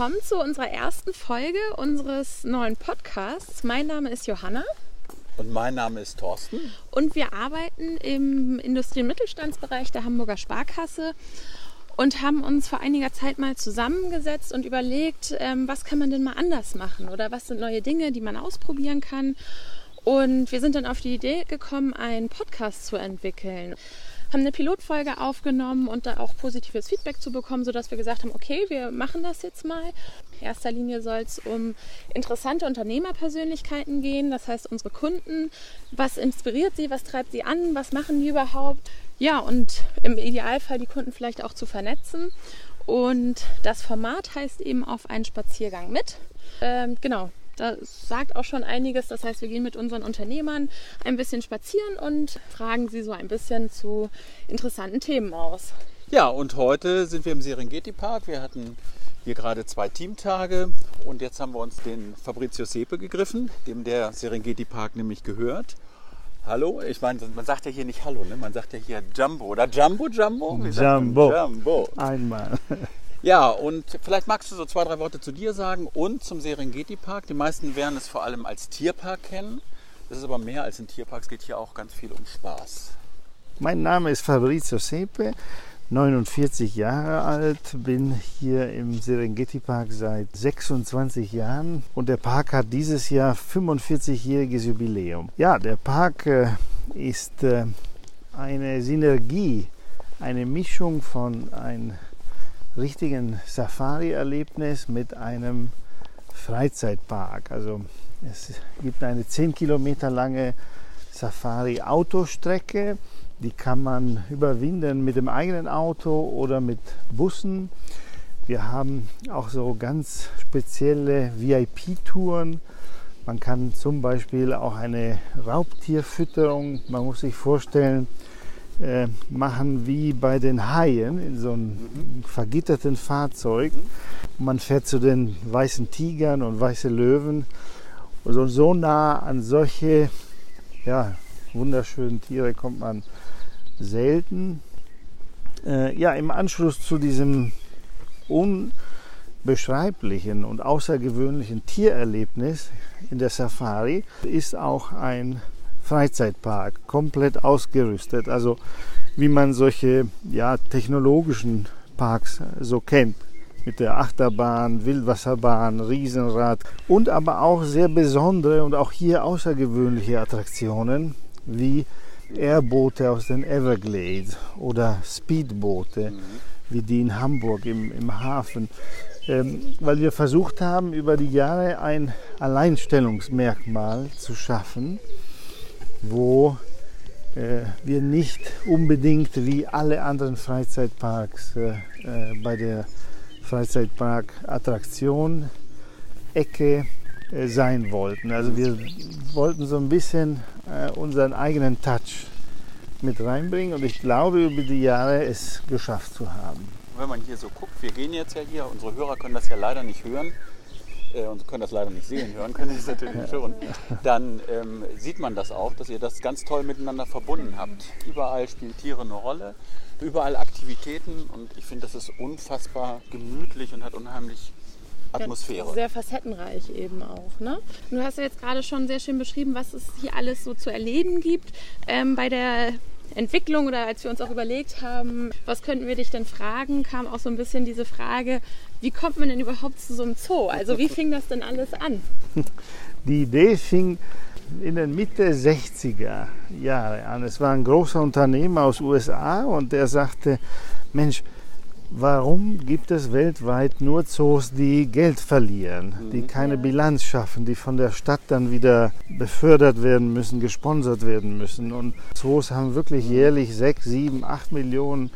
willkommen zu unserer ersten Folge unseres neuen Podcasts. Mein Name ist Johanna. Und mein Name ist Thorsten. Und wir arbeiten im Industrie- und Mittelstandsbereich der Hamburger Sparkasse und haben uns vor einiger Zeit mal zusammengesetzt und überlegt, ähm, was kann man denn mal anders machen oder was sind neue Dinge, die man ausprobieren kann. Und wir sind dann auf die Idee gekommen, einen Podcast zu entwickeln haben eine Pilotfolge aufgenommen und da auch positives Feedback zu bekommen, sodass wir gesagt haben, okay, wir machen das jetzt mal. In erster Linie soll es um interessante Unternehmerpersönlichkeiten gehen, das heißt unsere Kunden. Was inspiriert sie, was treibt sie an, was machen die überhaupt? Ja, und im Idealfall die Kunden vielleicht auch zu vernetzen. Und das Format heißt eben auf einen Spaziergang mit. Ähm, genau, das sagt auch schon einiges. Das heißt, wir gehen mit unseren Unternehmern ein bisschen spazieren und fragen sie so ein bisschen zu interessanten Themen aus. Ja, und heute sind wir im Serengeti Park. Wir hatten hier gerade zwei Teamtage und jetzt haben wir uns den Fabrizio Sepe gegriffen, dem der Serengeti Park nämlich gehört. Hallo, ich meine, man sagt ja hier nicht Hallo, ne? man sagt ja hier Jumbo oder Jumbo Jumbo. Jumbo. Jumbo. Einmal. Ja, und vielleicht magst du so zwei, drei Worte zu dir sagen und zum Serengeti Park. Die meisten werden es vor allem als Tierpark kennen. Das ist aber mehr als ein Tierpark, es geht hier auch ganz viel um Spaß. Mein Name ist Fabrizio Sepe, 49 Jahre alt, bin hier im Serengeti Park seit 26 Jahren und der Park hat dieses Jahr 45-jähriges Jubiläum. Ja, der Park äh, ist äh, eine Synergie, eine Mischung von einem richtigen Safari-Erlebnis mit einem Freizeitpark. Also es gibt eine 10 Kilometer lange Safari-Autostrecke, die kann man überwinden mit dem eigenen Auto oder mit Bussen. Wir haben auch so ganz spezielle VIP-Touren. Man kann zum Beispiel auch eine Raubtierfütterung, man muss sich vorstellen, äh, machen wie bei den Haien in so einem vergitterten Fahrzeug. Man fährt zu den weißen Tigern und weißen Löwen. Also so nah an solche ja, wunderschönen Tiere kommt man selten. Äh, ja, im Anschluss zu diesem unbeschreiblichen und außergewöhnlichen Tiererlebnis in der Safari ist auch ein Freizeitpark, komplett ausgerüstet. Also wie man solche ja, technologischen Parks so kennt. Mit der Achterbahn, Wildwasserbahn, Riesenrad und aber auch sehr besondere und auch hier außergewöhnliche Attraktionen wie Airboote aus den Everglades oder Speedboote, wie die in Hamburg im, im Hafen. Ähm, weil wir versucht haben, über die Jahre ein Alleinstellungsmerkmal zu schaffen wo äh, wir nicht unbedingt wie alle anderen Freizeitparks äh, äh, bei der Freizeitpark-Attraktion Ecke äh, sein wollten. Also wir wollten so ein bisschen äh, unseren eigenen Touch mit reinbringen und ich glaube über die Jahre es geschafft zu haben. Wenn man hier so guckt, wir gehen jetzt ja hier, unsere Hörer können das ja leider nicht hören, äh, und können das leider nicht sehen, hören können Sie es natürlich schon, dann ähm, sieht man das auch, dass ihr das ganz toll miteinander verbunden habt. Überall spielen Tiere eine Rolle, überall Aktivitäten und ich finde, das ist unfassbar gemütlich und hat unheimlich Atmosphäre. Sehr facettenreich eben auch. Ne? Du hast ja jetzt gerade schon sehr schön beschrieben, was es hier alles so zu erleben gibt. Ähm, bei der Entwicklung oder als wir uns auch überlegt haben, was könnten wir dich denn fragen, kam auch so ein bisschen diese Frage, wie kommt man denn überhaupt zu so einem Zoo? Also wie fing das denn alles an? Die Idee fing in den Mitte 60er Jahre an. Es war ein großer Unternehmer aus USA und der sagte, Mensch, warum gibt es weltweit nur Zoos, die Geld verlieren, die mhm. keine Bilanz schaffen, die von der Stadt dann wieder befördert werden müssen, gesponsert werden müssen. Und Zoos haben wirklich mhm. jährlich 6, 7, 8 Millionen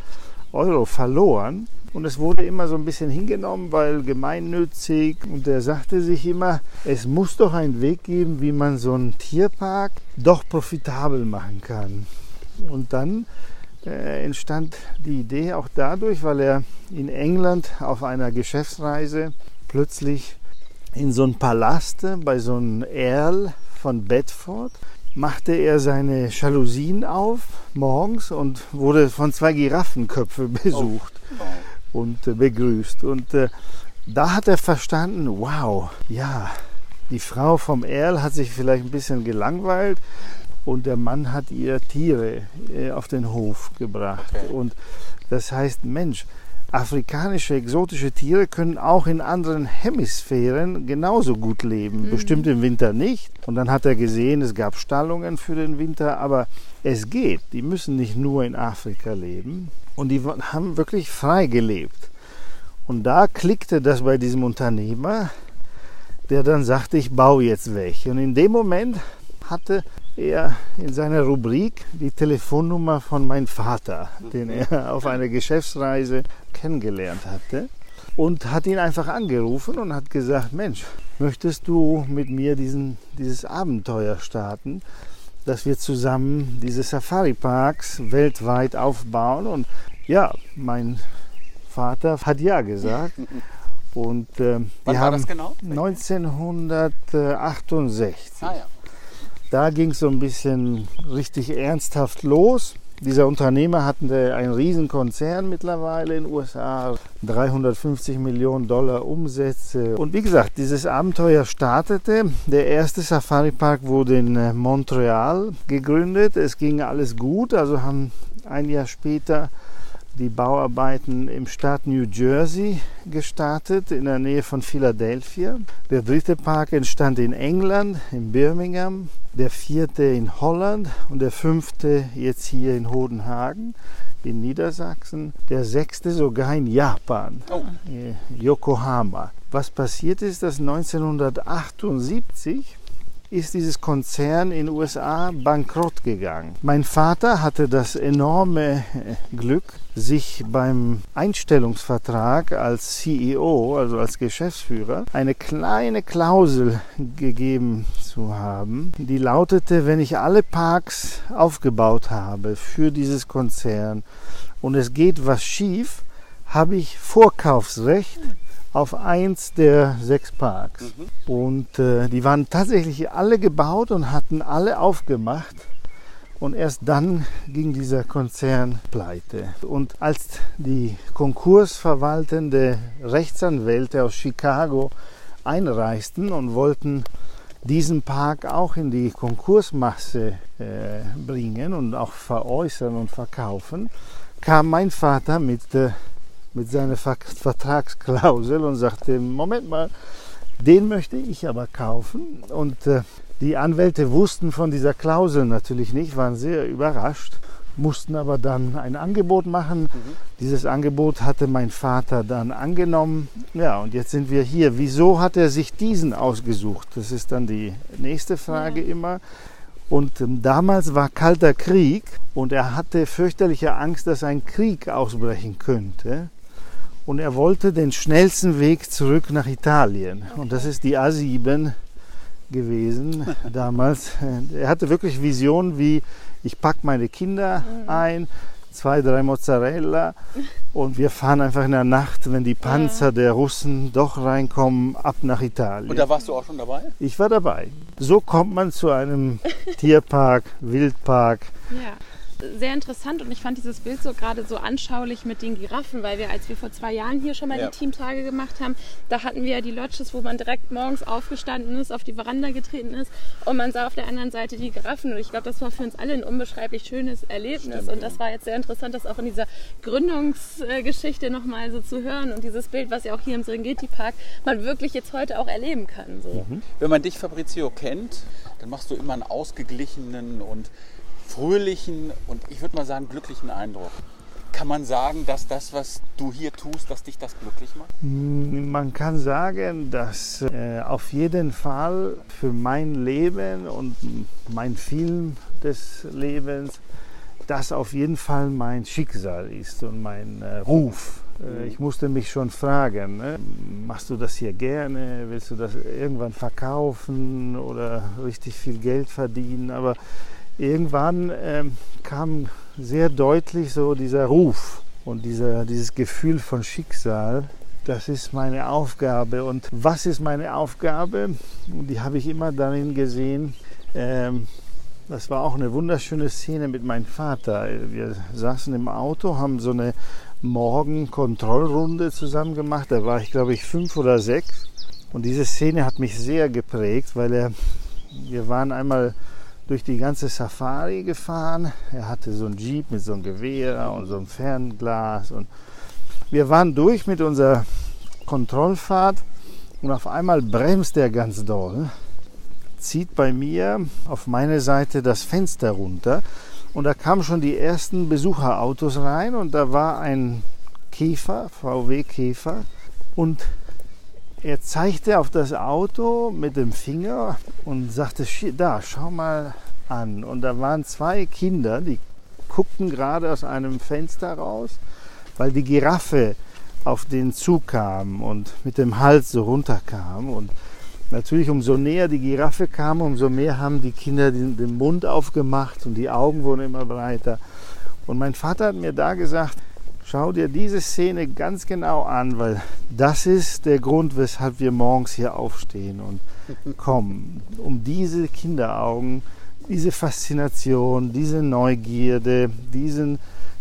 Euro verloren. Und es wurde immer so ein bisschen hingenommen, weil gemeinnützig. Und er sagte sich immer, es muss doch einen Weg geben, wie man so einen Tierpark doch profitabel machen kann. Und dann äh, entstand die Idee auch dadurch, weil er in England auf einer Geschäftsreise plötzlich in so einem Palast bei so einem Earl von Bedford machte er seine Jalousien auf morgens und wurde von zwei Giraffenköpfen besucht. Oh. Und äh, begrüßt. Und äh, da hat er verstanden, wow, ja, die Frau vom Erl hat sich vielleicht ein bisschen gelangweilt und der Mann hat ihr Tiere äh, auf den Hof gebracht. Okay. Und das heißt, Mensch, afrikanische exotische Tiere können auch in anderen Hemisphären genauso gut leben. Bestimmt im Winter nicht. Und dann hat er gesehen, es gab Stallungen für den Winter, aber es geht. Die müssen nicht nur in Afrika leben. Und die haben wirklich frei gelebt. Und da klickte das bei diesem Unternehmer, der dann sagte, ich baue jetzt weg. Und in dem Moment hatte er in seiner Rubrik die Telefonnummer von meinem Vater, den er auf einer Geschäftsreise kennengelernt hatte. Und hat ihn einfach angerufen und hat gesagt, Mensch, möchtest du mit mir diesen, dieses Abenteuer starten, dass wir zusammen diese Safari-Parks weltweit aufbauen? Und ja, mein Vater hat ja gesagt. Und äh, wir war haben das genau? 1968. Ah ja. Da ging es so ein bisschen richtig ernsthaft los. Dieser Unternehmer hatte einen riesen Konzern mittlerweile in den USA, 350 Millionen Dollar Umsätze. Und wie gesagt, dieses Abenteuer startete. Der erste Safari Park wurde in äh, Montreal gegründet. Es ging alles gut, also haben ein Jahr später die Bauarbeiten im Staat New Jersey gestartet, in der Nähe von Philadelphia. Der dritte Park entstand in England, in Birmingham. Der vierte in Holland und der fünfte jetzt hier in Hodenhagen in Niedersachsen. Der sechste sogar in Japan, Oh. Yokohama. Was passiert ist, dass 1978 ist dieses Konzern in den USA bankrott gegangen. Mein Vater hatte das enorme äh, Glück, sich beim Einstellungsvertrag als CEO, also als Geschäftsführer, eine kleine Klausel gegeben zu haben, die lautete, wenn ich alle Parks aufgebaut habe für dieses Konzern und es geht was schief, habe ich Vorkaufsrecht auf eins der sechs Parks. Und äh, die waren tatsächlich alle gebaut und hatten alle aufgemacht. Und erst dann ging dieser Konzern pleite. Und als die konkursverwaltende Rechtsanwälte aus Chicago einreisten und wollten diesen Park auch in die Konkursmasse äh, bringen und auch veräußern und verkaufen, kam mein Vater mit äh, mit seiner Ver Vertragsklausel und sagte, Moment mal, den möchte ich aber kaufen. Und äh, die Anwälte wussten von dieser Klausel natürlich nicht, waren sehr überrascht, mussten aber dann ein Angebot machen. Dieses Angebot hatte mein Vater dann angenommen. Ja, und jetzt sind wir hier. Wieso hat er sich diesen ausgesucht? Das ist dann die nächste Frage immer. Und ähm, damals war kalter Krieg und er hatte fürchterliche Angst, dass ein Krieg ausbrechen könnte. Und er wollte den schnellsten Weg zurück nach Italien. Und das ist die A7 gewesen damals. Er hatte wirklich Visionen wie, ich packe meine Kinder ein, zwei, drei Mozzarella und wir fahren einfach in der Nacht, wenn die Panzer der Russen doch reinkommen, ab nach Italien. Und da warst du auch schon dabei? Ich war dabei. So kommt man zu einem Tierpark, Wildpark. Ja. Sehr interessant und ich fand dieses Bild so gerade so anschaulich mit den Giraffen, weil wir, als wir vor zwei Jahren hier schon mal Ja. die Teamtage gemacht haben, da hatten wir ja die Lodges, wo man direkt morgens aufgestanden ist, auf die Veranda getreten ist und man sah auf der anderen Seite die Giraffen und ich glaube, das war für uns alle ein unbeschreiblich schönes Erlebnis Stimmt, und das war jetzt sehr interessant, das auch in dieser Gründungsgeschichte nochmal so zu hören und dieses Bild, was ja auch hier im Serengeti Park man wirklich jetzt heute auch erleben kann. So. Wenn man dich, Fabrizio, kennt, dann machst du immer einen ausgeglichenen und fröhlichen und ich würde mal sagen glücklichen Eindruck. Kann man sagen, dass das, was du hier tust, dass dich das glücklich macht? Man kann sagen, dass äh, auf jeden Fall für mein Leben und mein Film des Lebens das auf jeden Fall mein Schicksal ist und mein äh, Ruf. Äh, ich musste mich schon fragen, ne? machst du das hier gerne? Willst du das irgendwann verkaufen oder richtig viel Geld verdienen? Aber irgendwann ähm, kam sehr deutlich so dieser Ruf und dieser, dieses Gefühl von Schicksal. Das ist meine Aufgabe. Und was ist meine Aufgabe? Und die habe ich immer darin gesehen, ähm, das war auch eine wunderschöne Szene mit meinem Vater. Wir saßen im Auto, haben so eine Morgenkontrollrunde zusammen gemacht. Da war ich, glaube ich, fünf oder sechs. Und diese Szene hat mich sehr geprägt, weil er, wir waren einmal durch die ganze Safari gefahren. Er hatte so ein Jeep mit so einem Gewehr und so einem Fernglas. Und wir waren durch mit unserer Kontrollfahrt und auf einmal bremst er ganz doll, zieht bei mir auf meine Seite das Fenster runter und da kamen schon die ersten Besucherautos rein und da war ein Käfer, VW Käfer und er zeigte auf das Auto mit dem Finger und sagte, da, schau mal an. Und da waren zwei Kinder, die guckten gerade aus einem Fenster raus, weil die Giraffe auf den zukam und mit dem Hals so runterkam. Und natürlich, umso näher die Giraffe kam, umso mehr haben die Kinder den, den Mund aufgemacht und die Augen wurden immer breiter. Und mein Vater hat mir da gesagt, schau dir diese Szene ganz genau an, weil das ist der Grund, weshalb wir morgens hier aufstehen und kommen, um diese Kinderaugen, diese Faszination, diese Neugierde, diesen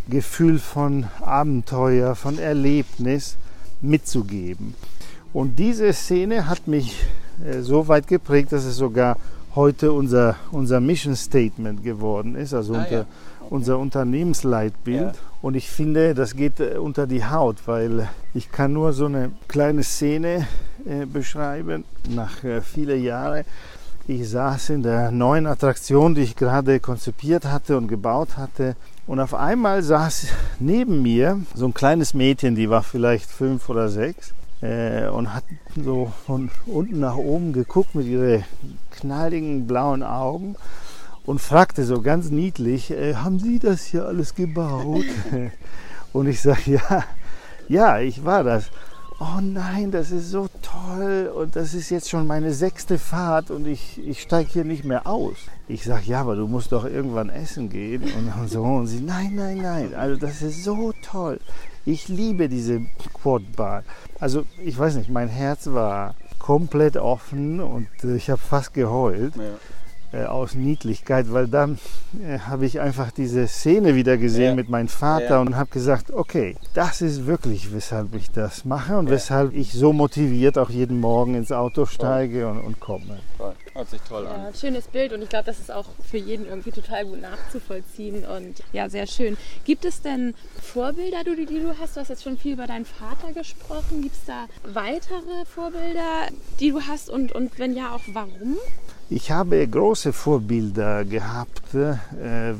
Gefühl von Abenteuer, von Erlebnis mitzugeben. Und diese Szene hat mich äh, so weit geprägt, dass es sogar heute unser, unser Mission Statement geworden ist, also ah, unter, ja. Unser Unternehmensleitbild. Ja. Und ich finde, das geht äh, unter die Haut, weil ich kann nur so eine kleine Szene äh, beschreiben. Nach äh, vielen Jahren, ich saß in der neuen Attraktion, die ich gerade konzipiert hatte und gebaut hatte und auf einmal saß neben mir so ein kleines Mädchen, die war vielleicht fünf oder sechs äh, und hat so von unten nach oben geguckt mit ihren knalligen blauen Augen und fragte so ganz niedlich, äh, haben Sie das hier alles gebaut? und ich sage, ja, ja, ich war das oh nein, das ist so toll und das ist jetzt schon meine sechste Fahrt und ich, ich steige hier nicht mehr aus. Ich sage, ja, aber du musst doch irgendwann essen gehen und so. Und sie, nein, nein, nein, also das ist so toll. Ich liebe diese Quadbahn. Also ich weiß nicht, mein Herz war komplett offen und ich habe fast geheult. Ja. Äh, aus Niedlichkeit, weil dann äh, habe ich einfach diese Szene wieder gesehen ja. mit meinem Vater ja. und habe gesagt, okay, das ist wirklich, weshalb ich das mache und ja. weshalb ich so motiviert auch jeden Morgen ins Auto steige und, und, komme. Toll. Hört sich toll an. Ja, schönes Bild und ich glaube, das ist auch für jeden irgendwie total gut nachzuvollziehen und ja, sehr schön. Gibt es denn Vorbilder, die, die du hast? Du hast jetzt schon viel über deinen Vater gesprochen. Gibt es da weitere Vorbilder, die du hast und, und wenn ja, auch warum? Ich habe große Vorbilder gehabt, äh,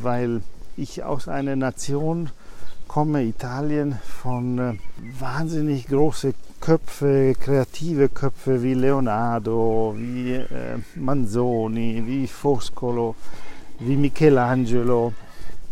weil ich aus einer Nation komme, Italien, von äh, wahnsinnig große Köpfe, kreative Köpfe wie Leonardo, wie äh, Manzoni, wie Foscolo, wie Michelangelo.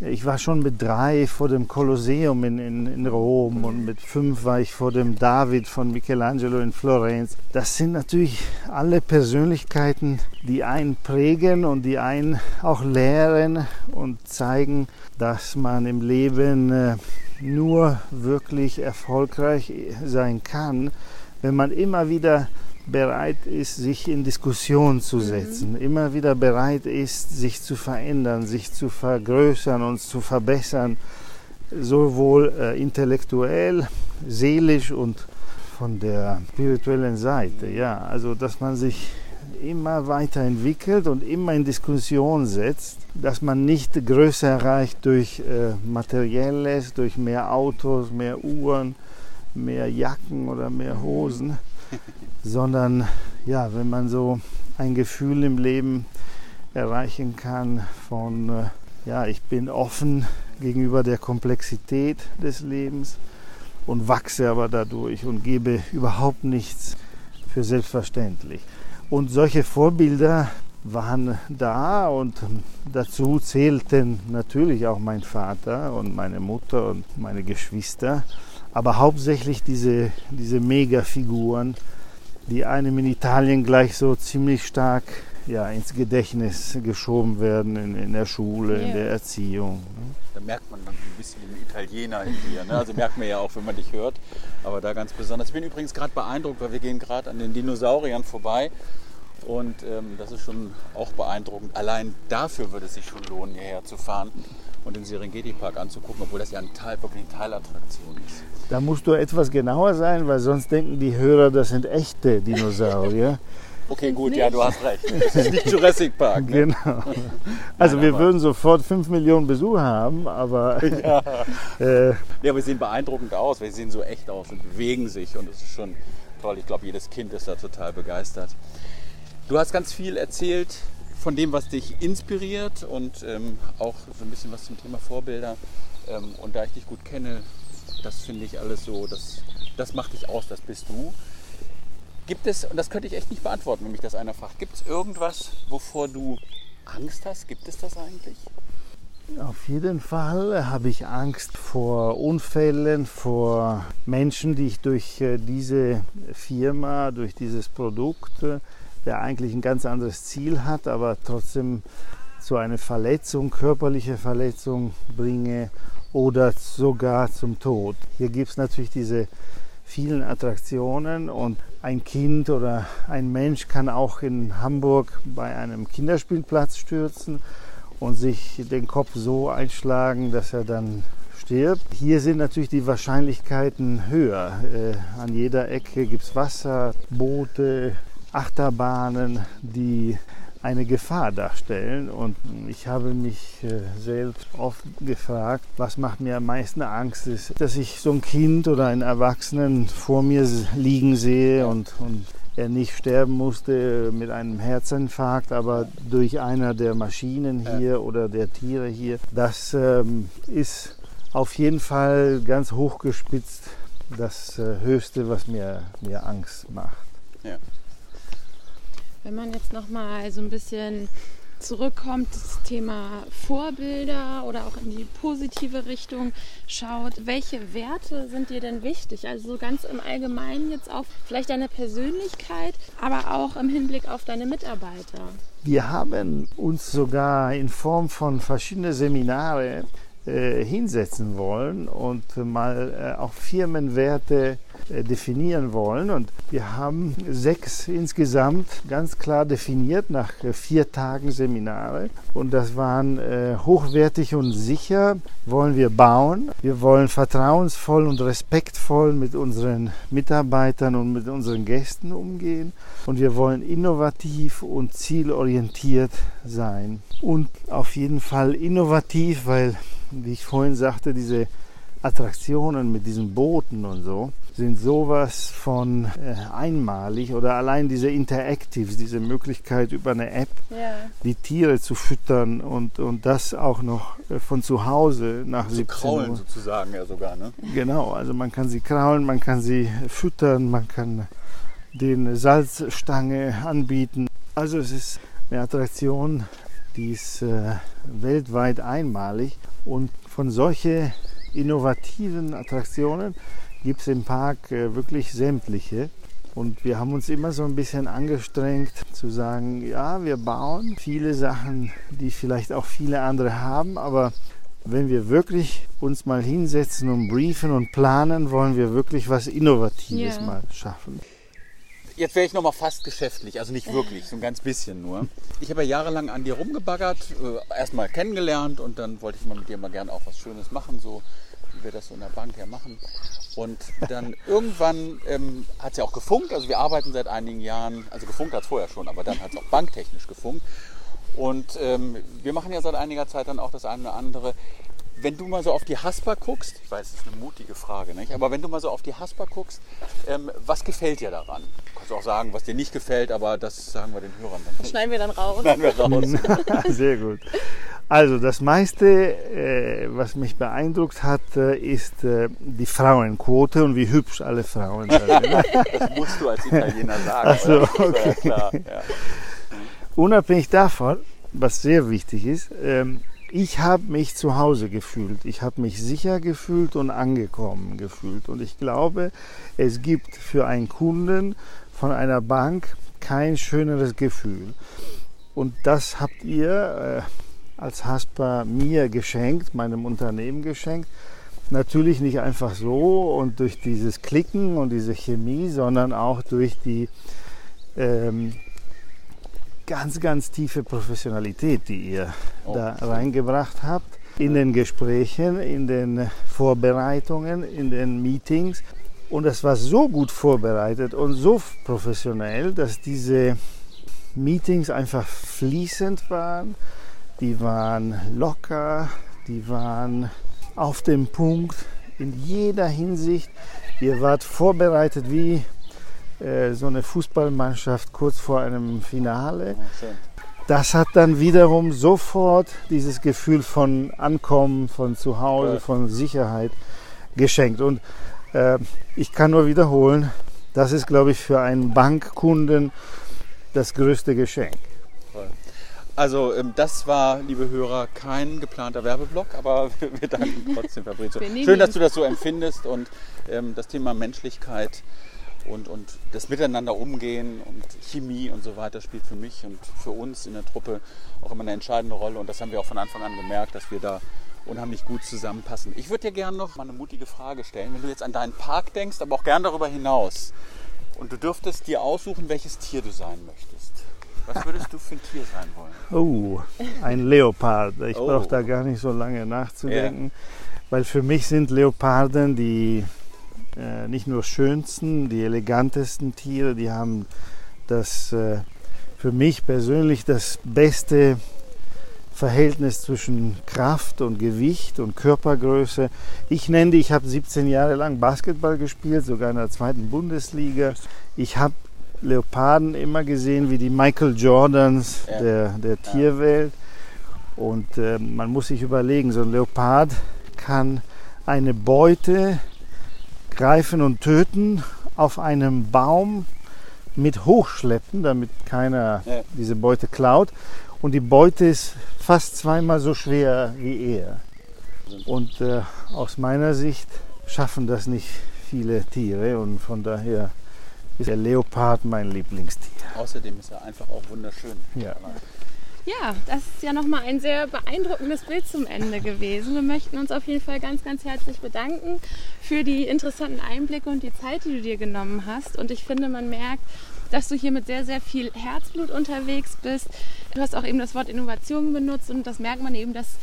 Ich war schon mit drei vor dem Kolosseum in, in, in, Rom und mit fünf war ich vor dem David von Michelangelo in Florenz. Das sind natürlich alle Persönlichkeiten, die einen prägen und die einen auch lehren und zeigen, dass man im Leben äh, nur wirklich erfolgreich sein kann, wenn man immer wieder bereit ist, sich in Diskussion zu mhm. setzen, mhm. immer wieder bereit ist, sich zu verändern, sich zu vergrößern und zu verbessern, sowohl äh, intellektuell, seelisch und von der spirituellen Seite. Ja, also dass man sich immer weiterentwickelt und immer in Diskussion setzt, dass man nicht Größe erreicht durch äh, Materielles, durch mehr Autos, mehr Uhren, mehr Jacken oder mehr Hosen, sondern ja, wenn man so ein Gefühl im Leben erreichen kann von, äh, ja, ich bin offen gegenüber der Komplexität des Lebens und wachse aber dadurch und gebe überhaupt nichts für selbstverständlich. Und solche Vorbilder waren da und dazu zählten natürlich auch mein Vater und meine Mutter und meine Geschwister, aber hauptsächlich diese, diese Megafiguren, die einem in Italien gleich so ziemlich stark ja, ins Gedächtnis geschoben werden in, in der Schule, yeah. in der Erziehung. Da merkt man dann ein bisschen den Italiener in dir. Ne? Also merkt man ja auch, wenn man dich hört. Aber da ganz besonders. Ich bin übrigens gerade beeindruckt, weil wir gehen gerade an den Dinosauriern vorbei Und ähm, das ist schon auch beeindruckend. Allein dafür würde es sich schon lohnen, hierher zu fahren und den Serengeti Park anzugucken, obwohl das ja ein Teil, wirklich eine Teilattraktion ist. Da musst du etwas genauer sein, weil sonst denken die Hörer, das sind echte Dinosaurier. Okay, gut, ja, du hast recht. Das ist nicht Jurassic Park. Ne? Genau. Also Nein, wir aber- würden sofort 5 Millionen Besucher haben, aber Ja. äh, ja, wir sehen beeindruckend aus. Wir sehen so echt aus und bewegen sich und es ist schon toll. Ich glaube, jedes Kind ist da total begeistert. Du hast ganz viel erzählt von dem, was dich inspiriert und ähm, auch so ein bisschen was zum Thema Vorbilder. Ähm, und da ich dich gut kenne, das finde ich alles so, das, das macht dich aus, das bist du. Gibt es, und das könnte ich echt nicht beantworten, wenn mich das einer fragt, gibt es irgendwas, wovor du Angst hast? Gibt es das eigentlich? Auf jeden Fall habe ich Angst vor Unfällen, vor Menschen, die ich durch äh, diese Firma, durch dieses Produkt, äh, der eigentlich ein ganz anderes Ziel hat, aber trotzdem zu einer Verletzung, körperliche Verletzung bringe oder sogar zum Tod. Hier gibt es natürlich diese vielen Attraktionen und ein Kind oder ein Mensch kann auch in Hamburg bei einem Kinderspielplatz stürzen und sich den Kopf so einschlagen, dass er dann stirbt. Hier sind natürlich die Wahrscheinlichkeiten höher. Äh, an jeder Ecke gibt es Wasser, Boote, Achterbahnen, die eine Gefahr darstellen. Und ich habe mich äh, selbst oft gefragt, was macht mir am meisten Angst, ist, dass ich so ein Kind oder einen Erwachsenen vor mir liegen sehe und, und er nicht sterben musste mit einem Herzinfarkt, aber durch einer der Maschinen hier oder der Tiere hier. Das ähm, ist auf jeden Fall ganz hochgespitzt das äh, Höchste, was mir, mir Angst macht. Ja. Wenn man jetzt noch mal so ein bisschen zurückkommt, das Thema Vorbilder oder auch in die positive Richtung schaut, welche Werte sind dir denn wichtig? Also so ganz im Allgemeinen jetzt auf vielleicht deine Persönlichkeit, aber auch im Hinblick auf deine Mitarbeiter. Wir haben uns sogar in Form von verschiedenen Seminare äh, hinsetzen wollen und mal äh, auch Firmenwerte äh, definieren wollen. Und wir haben sechs insgesamt ganz klar definiert nach äh, vier Tagen Seminare. Und das waren äh, hochwertig und sicher wollen wir bauen. Wir wollen vertrauensvoll und respektvoll mit unseren Mitarbeitern und mit unseren Gästen umgehen. Und wir wollen innovativ und zielorientiert sein. Und auf jeden Fall innovativ, weil, wie ich vorhin sagte, diese Attraktionen mit diesen Booten und so sind sowas von äh, einmalig oder allein diese Interactives, diese Möglichkeit über eine App Ja. die Tiere zu füttern und, und das auch noch äh, von zu Hause nach So 17 kraulen Uhr. sozusagen ja sogar, ne? Genau, also man kann sie kraulen, man kann sie füttern, man kann den Salzstange anbieten. Also es ist eine Attraktion, die ist äh, weltweit einmalig und von solchen innovativen Attraktionen gibt es im Park äh, wirklich sämtliche. Und wir haben uns immer so ein bisschen angestrengt zu sagen, ja, wir bauen viele Sachen, die vielleicht auch viele andere haben, aber wenn wir wirklich uns mal hinsetzen und briefen und planen, wollen wir wirklich was Innovatives Ja. mal schaffen. Jetzt wäre ich noch mal fast geschäftlich, also nicht wirklich, so ein ganz bisschen nur. Ich habe ja jahrelang an dir rumgebaggert, äh, erstmal kennengelernt und dann wollte ich mal mit dir mal gerne auch was Schönes machen, so wie wir das so in der Bank ja machen. Und dann irgendwann ähm, hat es ja auch gefunkt, also wir arbeiten seit einigen Jahren, also gefunkt hat es vorher schon, aber dann hat es auch banktechnisch gefunkt. Und ähm, wir machen ja seit einiger Zeit dann auch das eine oder andere. Wenn du mal so auf die Haspa guckst, ich weiß, das ist eine mutige Frage, nicht? aber wenn du mal so auf die Haspa guckst, ähm, was gefällt dir daran? Du kannst auch sagen, was dir nicht gefällt, aber das sagen wir den Hörern dann. Schneiden wir dann raus. Schneiden wir raus. Sehr gut. Also das meiste, äh, was mich beeindruckt hat, äh, ist äh, die Frauenquote und wie hübsch alle Frauen sind. Das musst du als Italiener sagen. Ach so, oder? Das ist ja okay. klar. Ja. Unabhängig davon, was sehr wichtig ist, ähm, ich habe mich zu Hause gefühlt. Ich habe mich sicher gefühlt und angekommen gefühlt. Und ich glaube, es gibt für einen Kunden von einer Bank kein schöneres Gefühl. Und das habt ihr äh, als Haspa mir geschenkt, meinem Unternehmen geschenkt. Natürlich nicht einfach so und durch dieses Klicken und diese Chemie, sondern auch durch die ähm, ganz, ganz tiefe Professionalität, die ihr Oh, da schön. reingebracht habt. In den Gesprächen, in den Vorbereitungen, in den Meetings. Und das war so gut vorbereitet und so professionell, dass diese Meetings einfach fließend waren. Die waren locker, die waren auf dem Punkt in jeder Hinsicht. Ihr wart vorbereitet wie äh, so eine Fußballmannschaft kurz vor einem Finale. Oh. Das hat dann wiederum sofort dieses Gefühl von Ankommen, von Zuhause, von Sicherheit geschenkt. Und äh, ich kann nur wiederholen, das ist, glaube ich, für einen Bankkunden das größte Geschenk. Also ähm, das war, liebe Hörer, kein geplanter Werbeblock, aber wir danken trotzdem, Fabrizio. Schön, dass du das so empfindest und ähm, das Thema Menschlichkeit und, und das Miteinander umgehen und Chemie und so weiter spielt für mich und für uns in der Truppe auch immer eine entscheidende Rolle und das haben wir auch von Anfang an gemerkt, dass wir da unheimlich gut zusammenpassen. Ich würde dir gerne noch mal eine mutige Frage stellen, wenn du jetzt an deinen Park denkst, aber auch gern darüber hinaus und du dürftest dir aussuchen, welches Tier du sein möchtest. Was würdest du für ein Tier sein wollen? Oh, ein Leopard. Ich Oh. brauche da gar nicht so lange nachzudenken, weil für mich sind Leoparden die äh, nicht nur schönsten, die elegantesten Tiere, die haben das äh, für mich persönlich das beste Verhältnis zwischen Kraft und Gewicht und Körpergröße. Ich nenne die, ich habe 17 Jahre lang Basketball gespielt, sogar in der zweiten Bundesliga. Ich habe Leoparden immer gesehen wie die Michael Jordans Ja. der, der Tierwelt. Und äh, man muss sich überlegen, so ein Leopard kann eine Beute greifen und töten auf einem Baum mit hochschleppen, damit keiner Ja. diese Beute klaut. Und die Beute ist fast zweimal so schwer wie er. Und äh, aus meiner Sicht schaffen das nicht viele Tiere und von daher ist der Leopard mein Lieblingstier. Außerdem ist er einfach auch wunderschön. Ja. Ja, das ist ja nochmal ein sehr beeindruckendes Bild zum Ende gewesen. Wir möchten uns auf jeden Fall ganz, ganz herzlich bedanken für die interessanten Einblicke und die Zeit, die du dir genommen hast. Und ich finde, man merkt, dass du hier mit sehr, sehr viel Herzblut unterwegs bist. Du hast auch eben das Wort Innovation benutzt und das merkt man eben, dass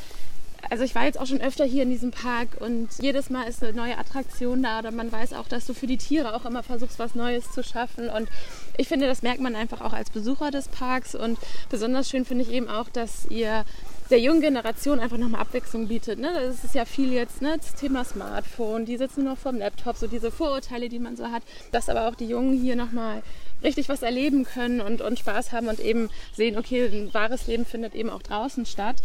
also ich war jetzt auch schon öfter hier in diesem Park und jedes Mal ist eine neue Attraktion da oder man weiß auch, dass du für die Tiere auch immer versuchst, was Neues zu schaffen und ich finde, das merkt man einfach auch als Besucher des Parks und besonders schön finde ich eben auch, dass ihr der jungen Generation einfach nochmal Abwechslung bietet. Ne? Das ist ja viel jetzt, ne? das Thema Smartphone, die sitzen nur noch vorm Laptop, so diese Vorurteile, die man so hat, dass aber auch die Jungen hier nochmal richtig was erleben können und, und Spaß haben und eben sehen, okay, ein wahres Leben findet eben auch draußen statt.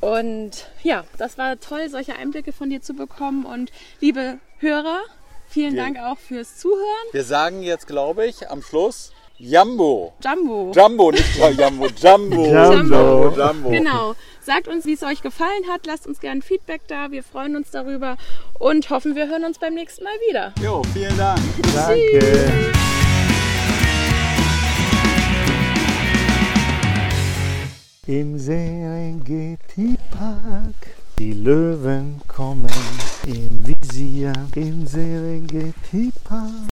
Und ja, das war toll, solche Einblicke von dir zu bekommen. Und liebe Hörer, vielen Wir- Dank auch fürs Zuhören. Wir sagen jetzt, glaube ich, am Schluss Jambo. Jumbo. Jumbo, nicht Jambo, Jumbo. Jumbo. Jumbo. Genau. Sagt uns, wie es euch gefallen hat. Lasst uns gerne Feedback da. Wir freuen uns darüber und hoffen, wir hören uns beim nächsten Mal wieder. Jo, vielen Dank. Danke. Im Serengeti Park, die Löwen kommen im Visier. Im Serengeti Park.